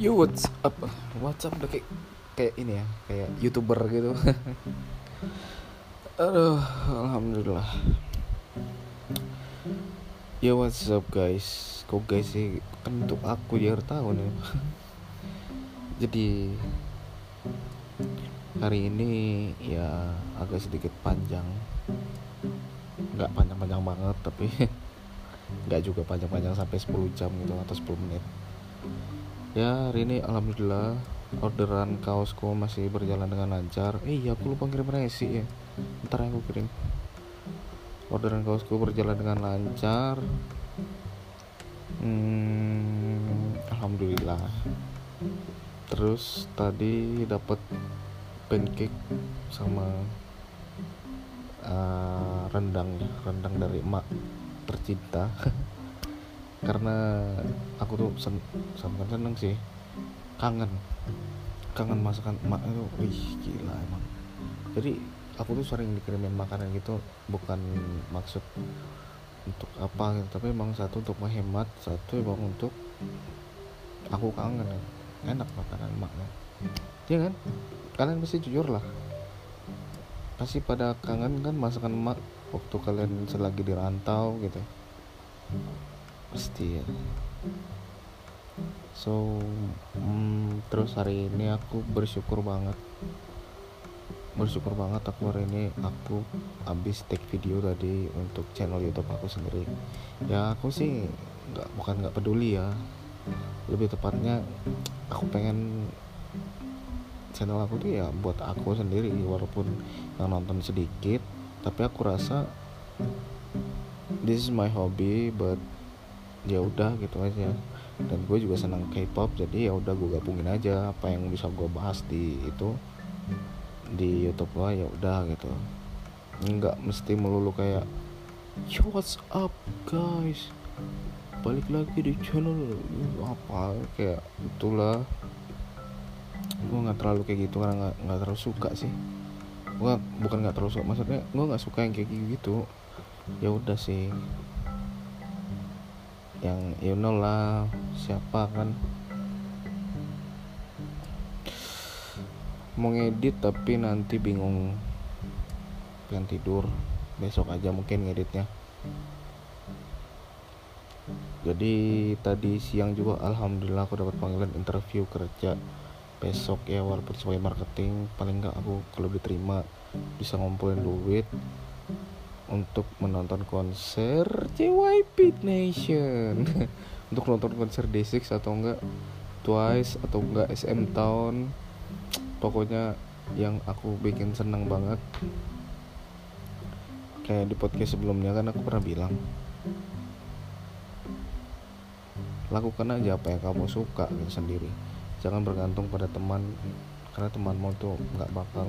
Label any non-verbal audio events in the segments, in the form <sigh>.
Yo what's up? What's up kayak kayak ini ya, kayak youtuber gitu. <laughs> Aduh, alhamdulillah. Ya what's up guys? Kok guys sih kan untuk aku akhir tahun ya. <laughs> Jadi hari ini ya agak sedikit panjang. Nggak panjang-panjang banget tapi <laughs> nggak juga panjang-panjang sampai 10 jam gitu atau 10 menit ya hari ini alhamdulillah orderan kaosku masih berjalan dengan lancar. Eh iya aku lupa kirim resi ya. Ntar aku kirim. Orderan kaosku berjalan dengan lancar. Hmm, alhamdulillah. Terus tadi dapat pancake sama uh, rendang rendang dari emak tercinta <laughs> karena aku tuh sen seneng seneng sih. Kangen. Kangen masakan emak itu wih gila emang. Jadi aku tuh sering dikirimin makanan gitu bukan maksud untuk apa gitu tapi emang satu untuk menghemat satu emang untuk aku kangen. Enak makanan emaknya. Iya kan? Kalian pasti jujur lah. Pasti pada kangen kan masakan emak waktu kalian selagi di rantau gitu pasti. Ya so hmm, terus hari ini aku bersyukur banget. Bersyukur banget aku hari ini aku habis take video tadi untuk channel YouTube aku sendiri. Ya aku sih nggak bukan nggak peduli ya. Lebih tepatnya aku pengen channel aku tuh ya buat aku sendiri walaupun yang nonton sedikit tapi aku rasa this is my hobby but ya udah gitu aja. Dan gue juga senang K-pop jadi ya udah gue gabungin aja apa yang bisa gue bahas di itu di YouTube gue ya udah gitu. Nggak mesti melulu kayak yo what's up guys? Balik lagi di channel. Apa kayak itulah. Gue nggak terlalu kayak gitu karena nggak nggak terlalu suka sih. Gue bukan nggak terlalu suka maksudnya gue nggak suka yang kayak gitu. Ya udah sih yang you know lah siapa kan? Mau ngedit tapi nanti bingung pengen tidur. Besok aja mungkin ngeditnya. Jadi tadi siang juga alhamdulillah aku dapat panggilan interview kerja. Besok ya walaupun sebagai marketing paling nggak aku kalau diterima bisa ngumpulin duit untuk menonton konser JYP Nation. <laughs> Untuk nonton konser D6 atau enggak Twice atau enggak SM Town. Pokoknya yang aku bikin senang banget. Kayak di podcast sebelumnya kan aku pernah bilang lakukan aja apa yang kamu suka sendiri. Jangan bergantung pada teman karena temanmu tuh nggak bakal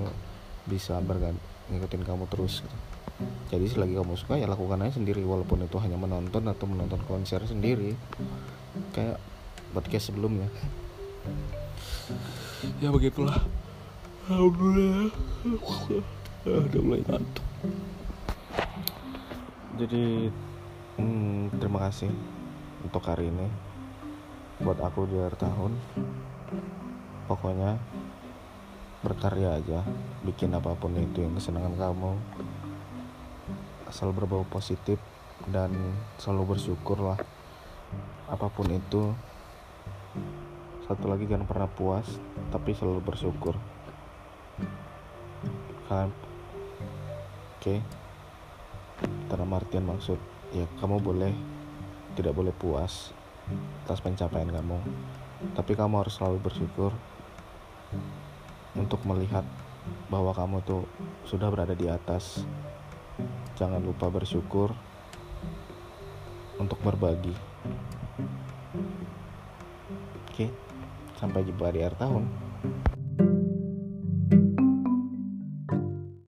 bisa bergantung ngikutin kamu terus gitu. Jadi selagi kamu suka ya lakukan aja sendiri walaupun itu hanya menonton atau menonton konser sendiri. Kayak podcast sebelumnya ya begitulah. Alhamdulillah. Udah mulai ngantuk. Jadi hmm, terima kasih untuk hari ini. Buat aku di akhir tahun. Pokoknya berkarya aja bikin apa pun itu yang kesenangan kamu. Selalu berbau positif dan selalu bersyukur lah. Apa pun itu satu lagi jangan pernah puas tapi selalu bersyukur. Kalian oke? Okay. dalam artian maksud ya kamu boleh tidak boleh puas atas pencapaian kamu. Tapi kamu harus selalu bersyukur untuk melihat bahwa kamu tuh sudah berada di atas Jangan lupa bersyukur untuk berbagi. Oke, sampai jumpa di akhir tahun.